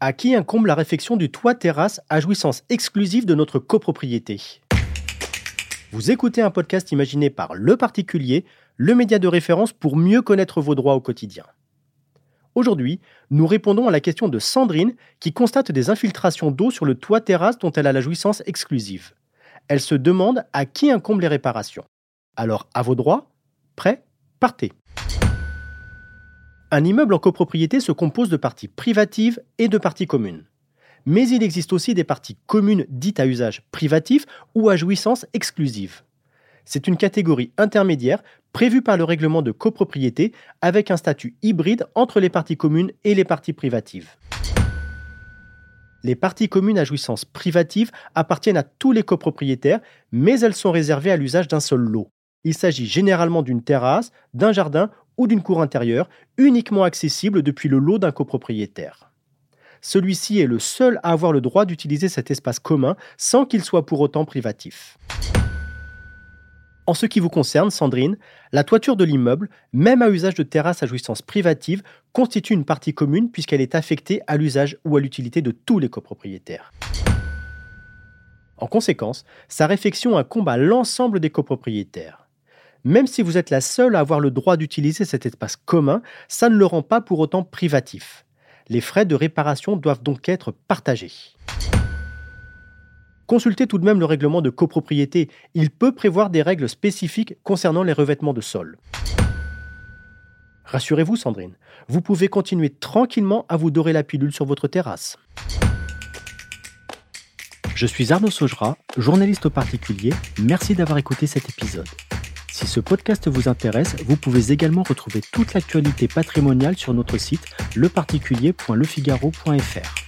À qui incombe la réfection du toit terrasse à jouissance exclusive de notre copropriété? Vous écoutez un podcast imaginé par Le Particulier, le média de référence pour mieux connaître vos droits au quotidien. Aujourd'hui, nous répondons à la question de Sandrine qui constate des infiltrations d'eau sur le toit terrasse dont elle a la jouissance exclusive. Elle se demande à qui incombent les réparations. Alors, à vos droits Prêt Partez Un immeuble en copropriété se compose de parties privatives et de parties communes. Mais il existe aussi des parties communes dites à usage privatif ou à jouissance exclusive. C'est une catégorie intermédiaire prévue par le règlement de copropriété avec un statut hybride entre les parties communes et les parties privatives. Les parties communes à jouissance privative appartiennent à tous les copropriétaires, mais elles sont réservées à l'usage d'un seul lot. Il s'agit généralement d'une terrasse, d'un jardin ou d'une cour intérieure, uniquement accessible depuis le lot d'un copropriétaire. Celui-ci est le seul à avoir le droit d'utiliser cet espace commun sans qu'il soit pour autant privatif. En ce qui vous concerne, Sandrine, la toiture de l'immeuble, même à usage de terrasse à jouissance privative, constitue une partie commune puisqu'elle est affectée à l'usage ou à l'utilité de tous les copropriétaires. En conséquence, sa réfection incombe à l'ensemble des copropriétaires. Même si vous êtes la seule à avoir le droit d'utiliser cet espace commun, ça ne le rend pas pour autant privatif. Les frais de réparation doivent donc être partagés. Consultez tout de même le règlement de copropriété. Il peut prévoir des règles spécifiques concernant les revêtements de sol. Rassurez-vous, Sandrine, vous pouvez continuer tranquillement à vous dorer la pilule sur votre terrasse. Je suis Arnaud Saugera, journaliste au particulier. Merci d'avoir écouté cet épisode. Si ce podcast vous intéresse, vous pouvez également retrouver toute l'actualité patrimoniale sur notre site leparticulier.lefigaro.fr.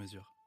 mesure.